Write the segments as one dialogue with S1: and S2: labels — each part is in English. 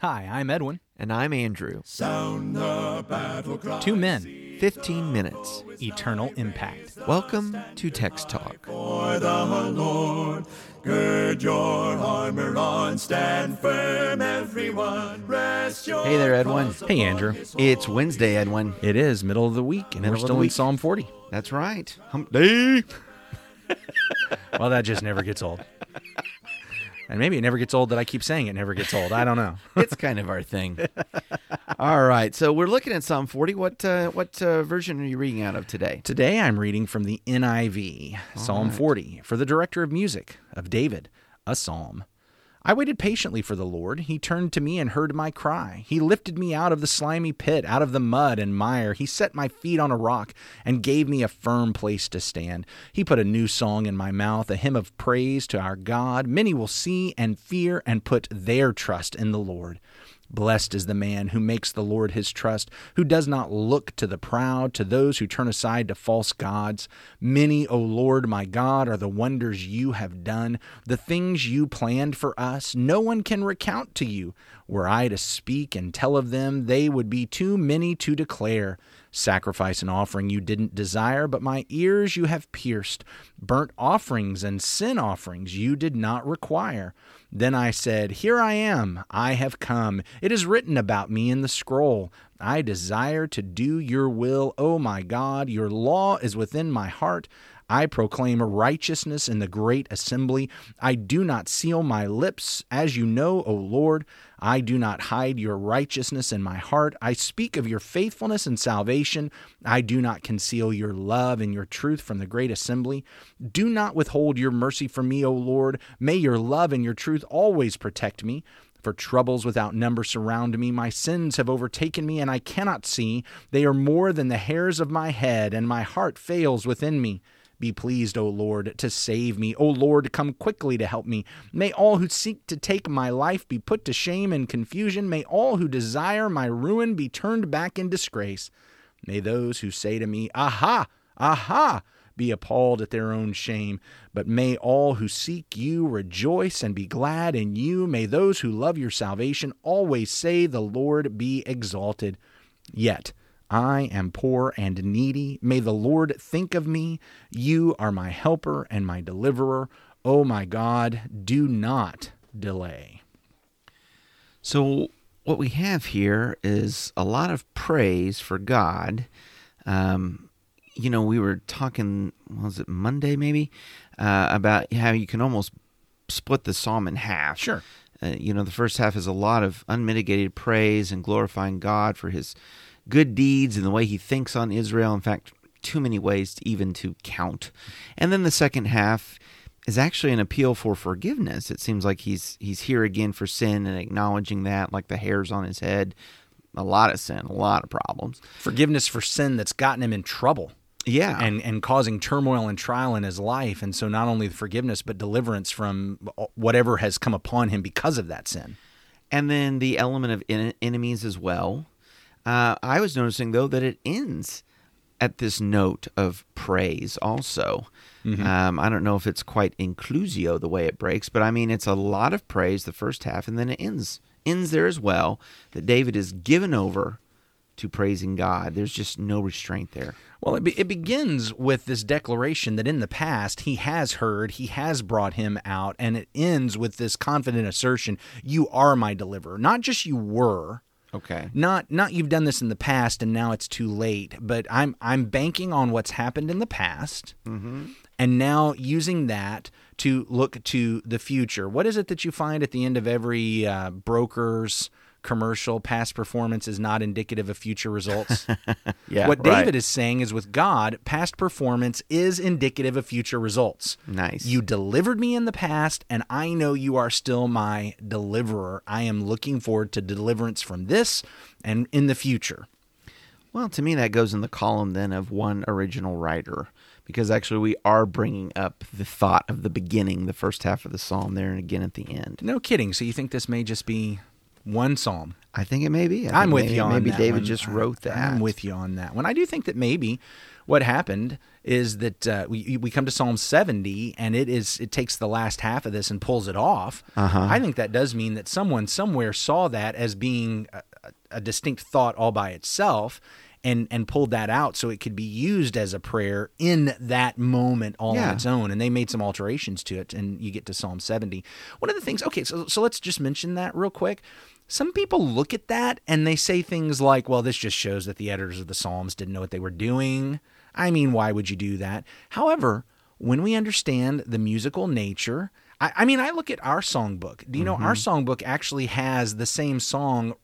S1: Hi, I'm Edwin.
S2: And I'm Andrew.
S3: Sound the battle cry.
S1: Two men,
S2: 15 minutes.
S1: eternal impact.
S2: Welcome to Text Talk.
S3: For the Lord, gird your armor on, stand firm, everyone. Rest your
S2: Hey there, Edwin.
S1: Hey, Andrew.
S2: It's Wednesday, Edwin.
S1: It is middle of the week, and
S2: Middle
S1: we're
S2: of the
S1: still in
S2: week.
S1: Psalm 40.
S2: That's right. Hump day.
S1: Well, that just never gets old. And maybe it never gets old that I keep saying it never gets old. I don't know.
S2: It's kind of our thing. All right. So we're looking at Psalm 40. What uh, what uh, version are you reading out of today?
S1: Today I'm reading from the NIV, Psalm
S2: right.
S1: 40, for the director of music of David, a psalm. I waited patiently for the Lord. He turned to me and heard my cry. He lifted me out of the slimy pit, out of the mud and mire. He set my feet on a rock and gave me a firm place to stand. He put a new song in my mouth, a hymn of praise to our God. Many will see and fear and put their trust in the Lord. Blessed is the man who makes the Lord his trust, who does not look to the proud, to those who turn aside to false gods. Many, O Lord my God, are the wonders you have done, the things you planned for us. No one can recount to you. Were I to speak and tell of them, they would be too many to declare. Sacrifice and offering you didn't desire, but my ears you have pierced. Burnt offerings and sin offerings you did not require. Then I said, Here I am, I have come. It is written about me in the scroll. I desire to do your will, O my God. Your law is within my heart. I proclaim righteousness in the great assembly. I do not seal my lips, as you know, O Lord. I do not hide your righteousness in my heart. I speak of your faithfulness and salvation. I do not conceal your love and your truth from the great assembly. Do not withhold your mercy from me, O Lord. May your love and your truth always protect me. For troubles without number surround me. My sins have overtaken me, and I cannot see. They are more than the hairs of my head, and my heart fails within me. Be pleased, O Lord, to save me. O Lord, come quickly to help me. May all who seek to take my life be put to shame and confusion. May all who desire my ruin be turned back in disgrace. May those who say to me, Aha! Aha! be appalled at their own shame. But may all who seek you rejoice and be glad in you. May those who love your salvation always say, The Lord be exalted. Yet, I am poor and needy. May the Lord think of me. You are my helper and my deliverer. O my God, do not delay.
S2: So what we have here is a lot of praise for God. Um, you know, we were talking, was it Monday maybe, uh, about how you can almost split the psalm in half.
S1: Sure.
S2: Uh, you know, the first half is a lot of unmitigated praise and glorifying God for his good deeds and the way he thinks on Israel. In fact, too many ways to even to count. And then the second half is actually an appeal for forgiveness. It seems like he's he's here again for sin and acknowledging that, like the hairs on his head, a lot of sin, a lot of problems.
S1: Forgiveness for sin that's gotten him in trouble.
S2: Yeah,
S1: and and causing turmoil and trial in his life and so not only the forgiveness but deliverance from whatever has come upon him because of that sin
S2: and then the element of en- enemies as well. Uh, I was noticing though that it ends at this note of praise also. Um, I don't know if it's quite inclusio the way it breaks, but I mean it's a lot of praise the first half, and then it ends ends there as well. That David is given over to praising God. There's just no restraint there.
S1: well it, be, it begins with this declaration that in the past he has heard he has brought him out and it ends with this confident assertion you are my deliverer not just you were
S2: Okay.
S1: not not you've done this in the past and now it's too late but i'm i'm banking on what's happened in the past and now using that to look to the future what is it that you find at the end of every uh, broker's commercial past performance is not indicative of future results
S2: Yeah.
S1: what
S2: right.
S1: david is saying is with god past performance is indicative of future results
S2: Nice.
S1: you delivered me in the past, and I know you are still my deliverer. I am looking forward to deliverance from this and in the future.
S2: Well, to me, that goes in the column then of one original writer, because actually we are bringing up the thought of the beginning, the first half of the psalm there, and again at the end.
S1: No kidding. So you think this may just be one psalm?
S2: I think it may be. I
S1: I'm with
S2: maybe,
S1: you on
S2: Maybe
S1: that
S2: David
S1: one.
S2: just wrote that.
S1: I'm with you on that one. I do think that maybe what happened is that uh, we we come to Psalm 70 and it is it takes the last half of this and pulls it off.
S2: Uh-huh.
S1: I think that does mean that someone somewhere saw that as being a- a distinct thought all by itself. And, and pulled that out so it could be used as a prayer in that moment all
S2: Yeah.
S1: on its own. And they made some alterations to it, and you get to Psalm 70. One of the things, okay, so, so let's just mention that real quick. Some people look at that and they say things like, well, this just shows that the editors of the Psalms didn't know what they were doing. I mean, why would you do that? However, when we understand the musical nature, I, I mean, I look at our songbook. Do you know our mm-hmm. songbook actually has the same song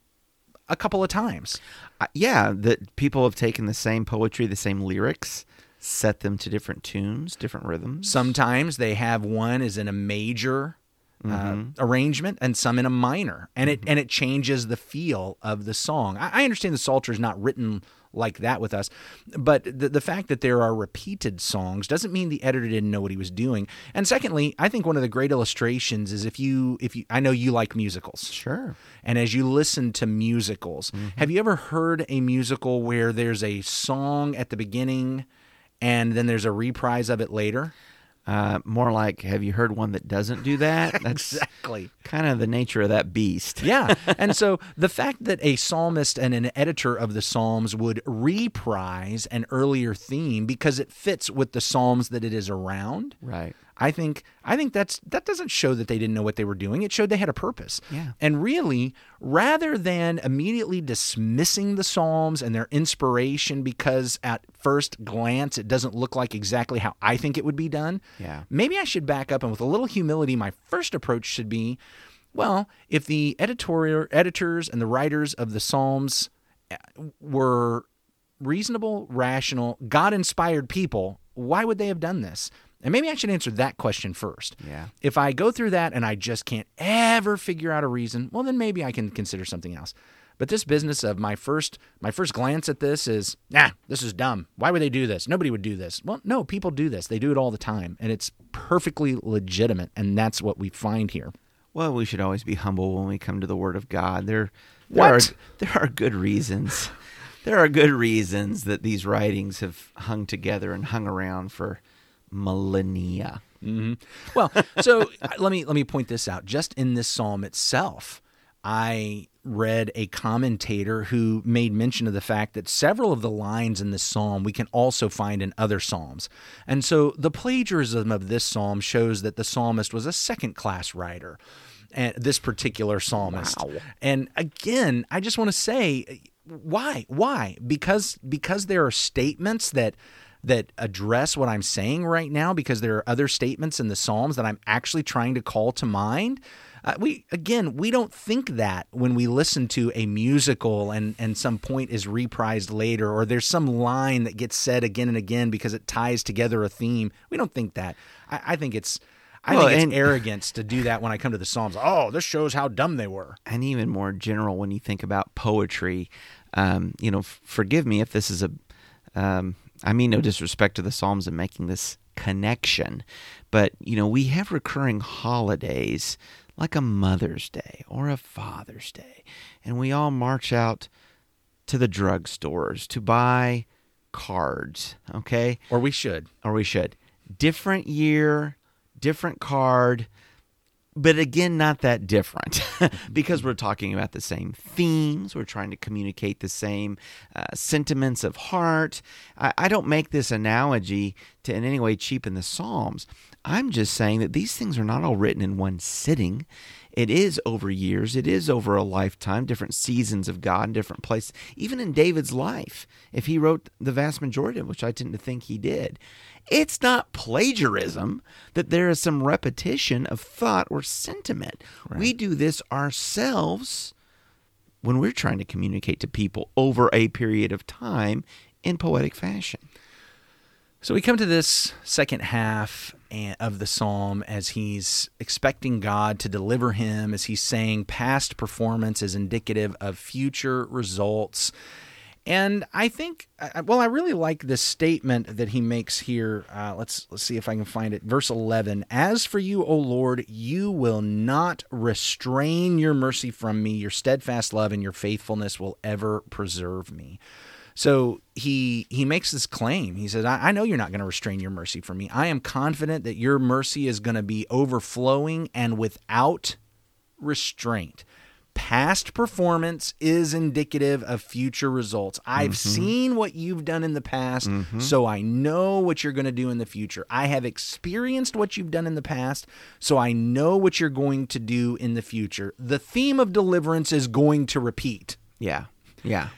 S1: a couple of times?
S2: Uh, yeah, that people have taken the same poetry, the same lyrics, set them to different tunes, different rhythms.
S1: Sometimes they have one is in a major uh, arrangement and some in a minor, and it and it changes the feel of the song. I, I understand the Psalter is not written like that with us, but the the fact that there are repeated songs doesn't mean the editor didn't know what he was doing. And secondly, I think one of the great illustrations is if you if you I know you like musicals.
S2: Sure.
S1: And as you listen to musicals, mm-hmm. have you ever heard a musical where there's a song at the beginning and then there's a reprise of it later?
S2: Uh, more like, have you heard one that doesn't do that? That's
S1: Exactly.
S2: kind of the nature of that beast.
S1: Yeah. And so the fact that a psalmist and an editor of the Psalms would reprise an earlier theme because it fits with the Psalms that it is around.
S2: Right.
S1: I think I think that's that doesn't show that they didn't know what they were doing. It showed they had a purpose.
S2: Yeah.
S1: And really, rather than immediately dismissing the Psalms and their inspiration because at first glance it doesn't look like exactly how I think it would be done.
S2: Yeah.
S1: Maybe I should back up and with a little humility, my first approach should be, well, if the editorial editors and the writers of the Psalms uh, were reasonable, rational, God inspired people, why would they have done this? And maybe I should answer that question first.
S2: Yeah.
S1: If I go through that and I just can't ever figure out a reason, well then maybe I can consider something else. But this business of my first my first glance at this is, nah, this is dumb. Why would they do this? Nobody would do this. Well, no, people do this. They do it all the time, and it's perfectly legitimate, and that's what we find here.
S2: Well, we should always be humble when we come to the Word of God. There, there
S1: What?
S2: are there are good reasons. there are good reasons that these writings have hung together and hung around for millennia. Mm-hmm.
S1: Well, so let me let me point this out. Just in this psalm itself, I read a commentator who made mention of the fact that several of the lines in this psalm we can also find in other psalms. And so the plagiarism of this psalm shows that the psalmist was a second-class writer. And this particular psalmist.
S2: Wow.
S1: And again, I just want to say why? Why? Because because there are statements that that address what I'm saying right now because there are other statements in the Psalms that I'm actually trying to call to mind. Uh, we again, we don't think that when we listen to a musical and and some point is reprised later or there's some line that gets said again and again because it ties together a theme. We don't think that. I, I think it's I
S2: Well,
S1: think it's
S2: and-
S1: arrogance to do that when I come to the Psalms. Oh, this shows how dumb they were.
S2: and even more general when you think about poetry. Um, you know, f- forgive me if this is a. Um, I mean no disrespect to the Psalms and making this connection, but you know we have recurring holidays like a Mother's Day or a Father's Day, and we all march out to the drugstores to buy cards. Okay,
S1: Or we should.
S2: or we should. Different year, different card, but again, not that different because we're talking about the same themes. We're trying to communicate the same uh, sentiments of heart. I, I don't make this analogy to in any way cheapen the Psalms. I'm just saying that these things are not all written in one sitting. It is over years, it is over a lifetime, different seasons of God, different places. Even in David's life, if he wrote the vast majority of which I tend to think he did, it's not plagiarism that there is some repetition of thought or sentiment. We do this ourselves when we're trying to communicate to people over a period of time in poetic fashion.
S1: So we come to this second half of the psalm as he's expecting God to deliver him, as he's saying past performance is indicative of future results. And I think, well, I really like this statement that he makes here. Uh, let's let's see if I can find it. Verse eleven: As for you, O Lord, you will not restrain your mercy from me. Your steadfast love and your faithfulness will ever preserve me. So he he makes this claim. He says, I, I know you're not going to restrain your mercy from me. I am confident that your mercy is going to be overflowing and without restraint past performance is indicative of future results. I've mm-hmm. seen what you've done in the past, mm-hmm. so I know what you're going to do in the future. I have experienced what you've done in the past, so I know what you're going to do in the future. The theme of deliverance is going to repeat.
S2: Yeah. Yeah.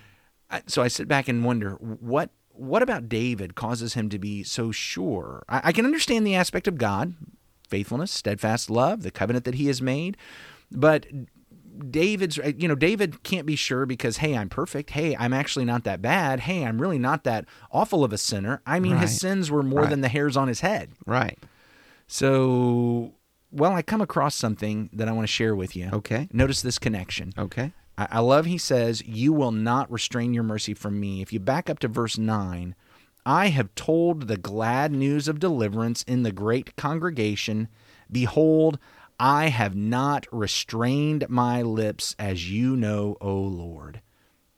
S1: So I sit back and wonder what what about David causes him to be so sure? I, I can understand the aspect of God, faithfulness, steadfast love, the covenant that he has made. But David's, uh, you know, David can't be sure because, hey, I'm perfect. Hey, I'm actually not that bad. Hey, I'm really not that awful of a sinner. I mean, right. his sins were more right. than the hairs on his head.
S2: Right.
S1: So, well, I come across something that I want to share with you.
S2: Okay.
S1: Notice this connection.
S2: Okay.
S1: I, I love, he says, You will not restrain your mercy from me. If you back up to verse 9, I have told the glad news of deliverance in the great congregation. Behold, I have not restrained my lips, as you know, O Lord.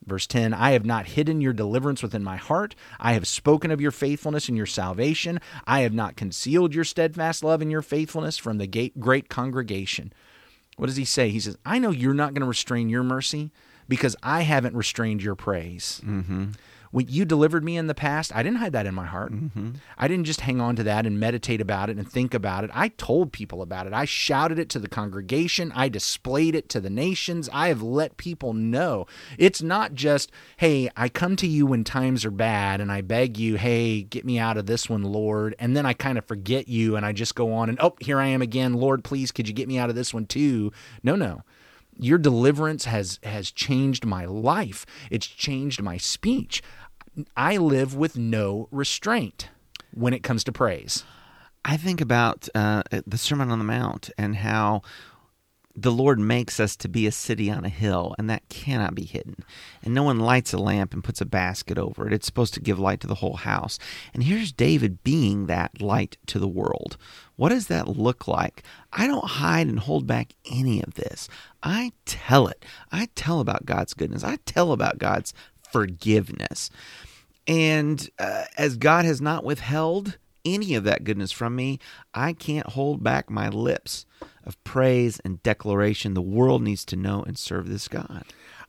S1: Verse 10 I have not hidden your deliverance within my heart. I have spoken of your faithfulness and your salvation. I have not concealed your steadfast love and your faithfulness from the great congregation. What does he say? He says, I know you're not going to restrain your mercy because I haven't restrained your praise.
S2: Mm-hmm
S1: when you delivered me in the past, I didn't hide that in my heart.
S2: Mm-hmm.
S1: I didn't just hang on to that and meditate about it and think about it. I told people about it. I shouted it to the congregation. I displayed it to the nations. I have let people know. It's not just, hey, I come to you when times are bad and I beg you, hey, get me out of this one, Lord. And then I kind of forget you and I just go on and, oh, here I am again. Lord, please, could you get me out of this one too? No, no your deliverance has has changed my life it's changed my speech I live with no restraint when it comes to praise.
S2: I think about uh, the Sermon on the Mount and how the Lord makes us to be a city on a hill, and that cannot be hidden. And no one lights a lamp and puts a basket over it. It's supposed to give light to the whole house. And here's David being that light to the world. What does that look like? I don't hide and hold back any of this. I tell it. I tell about God's goodness. I tell about God's forgiveness. And uh, as God has not withheld any of that goodness from me, I can't hold back my lips of praise and declaration. The world needs to know and serve this God.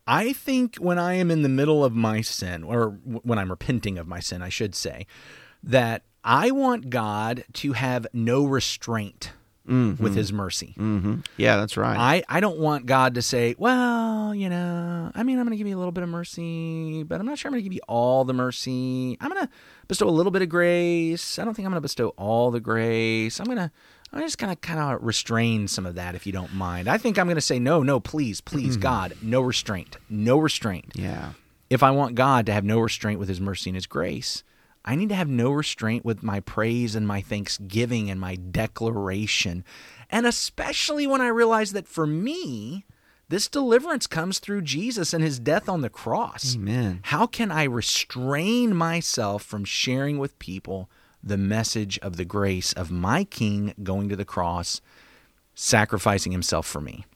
S1: I think when I am in the middle of my sin, or when I'm repenting of my sin, I should say, that I want God to have no restraint mm-hmm. with his mercy.
S2: Mm-hmm. Yeah, that's right.
S1: I, I don't want God to say, well, you know, I mean, I'm going to give you a little bit of mercy, but I'm not sure I'm going to give you all the mercy. I'm going to bestow a little bit of grace. I don't think I'm going to bestow all the grace. I'm going to. I'm just gonna kind of restrain some of that, if you don't mind. I think I'm gonna say no, no, please, please, mm-hmm. God, no restraint, no restraint.
S2: Yeah.
S1: If I want God to have no restraint with His mercy and His grace, I need to have no restraint with my praise and my thanksgiving and my declaration. And especially when I realize that for me, this deliverance comes through Jesus and his death on the cross.
S2: Amen.
S1: How can I restrain myself from sharing with people the message of the grace of my King going to the cross, sacrificing himself for me?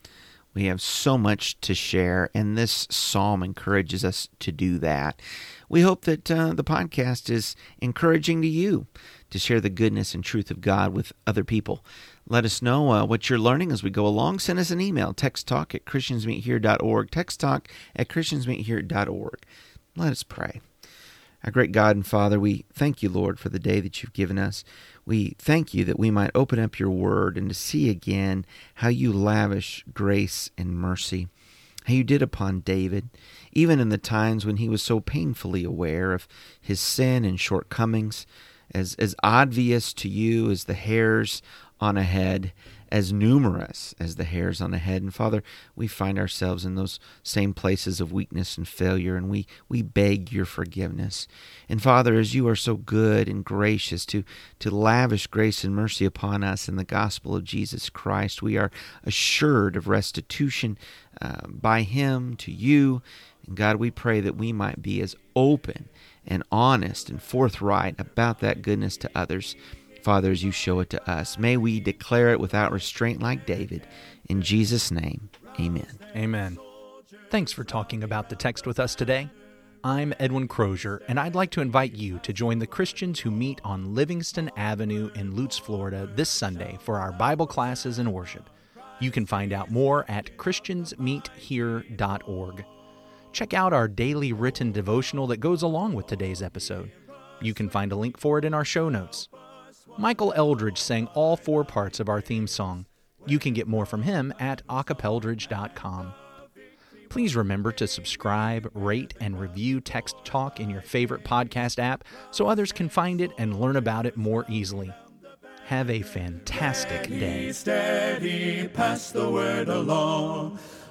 S2: We have so much to share, and this psalm encourages us to do that. We hope that uh, the podcast is encouraging to you to share the goodness and truth of God with other people. Let us know uh, what you're learning as we go along. Send us an email, texttalk at christiansmeethere.org, texttalk at christiansmeethere.org. Let us pray. Our great God and Father, we thank you, Lord, for the day that you've given us. We thank you that we might open up your word and to see again how you lavish grace and mercy, how you did upon David, even in the times when he was so painfully aware of his sin and shortcomings, as, as obvious to you as the hairs on a head, as numerous as the hairs on the head. And Father, we find ourselves in those same places of weakness and failure, and we, we beg your forgiveness. And Father, as you are so good and gracious to, to lavish grace and mercy upon us in the gospel of Jesus Christ, we are assured of restitution uh, by Him to you. And God, we pray that we might be as open and honest and forthright about that goodness to others Father, as you show it to us. May we declare it without restraint like David. In Jesus' name, amen.
S1: Amen. Thanks for talking about the text with us today. I'm Edwin Crozier, and I'd like to invite you to join the Christians who meet on Livingston Avenue in Lutz, Florida this Sunday for our Bible classes and worship. You can find out more at ChristiansMeetHere.org. Check out our daily written devotional that goes along with today's episode. You can find a link for it in our show notes. Michael Eldridge sang all four parts of our theme song. You can get more from him at acapeldridge.com. Please remember to subscribe, rate, and review Text Talk in your favorite podcast app so others can find it and learn about it more easily. Have a fantastic day.
S3: Steady, pass the word along.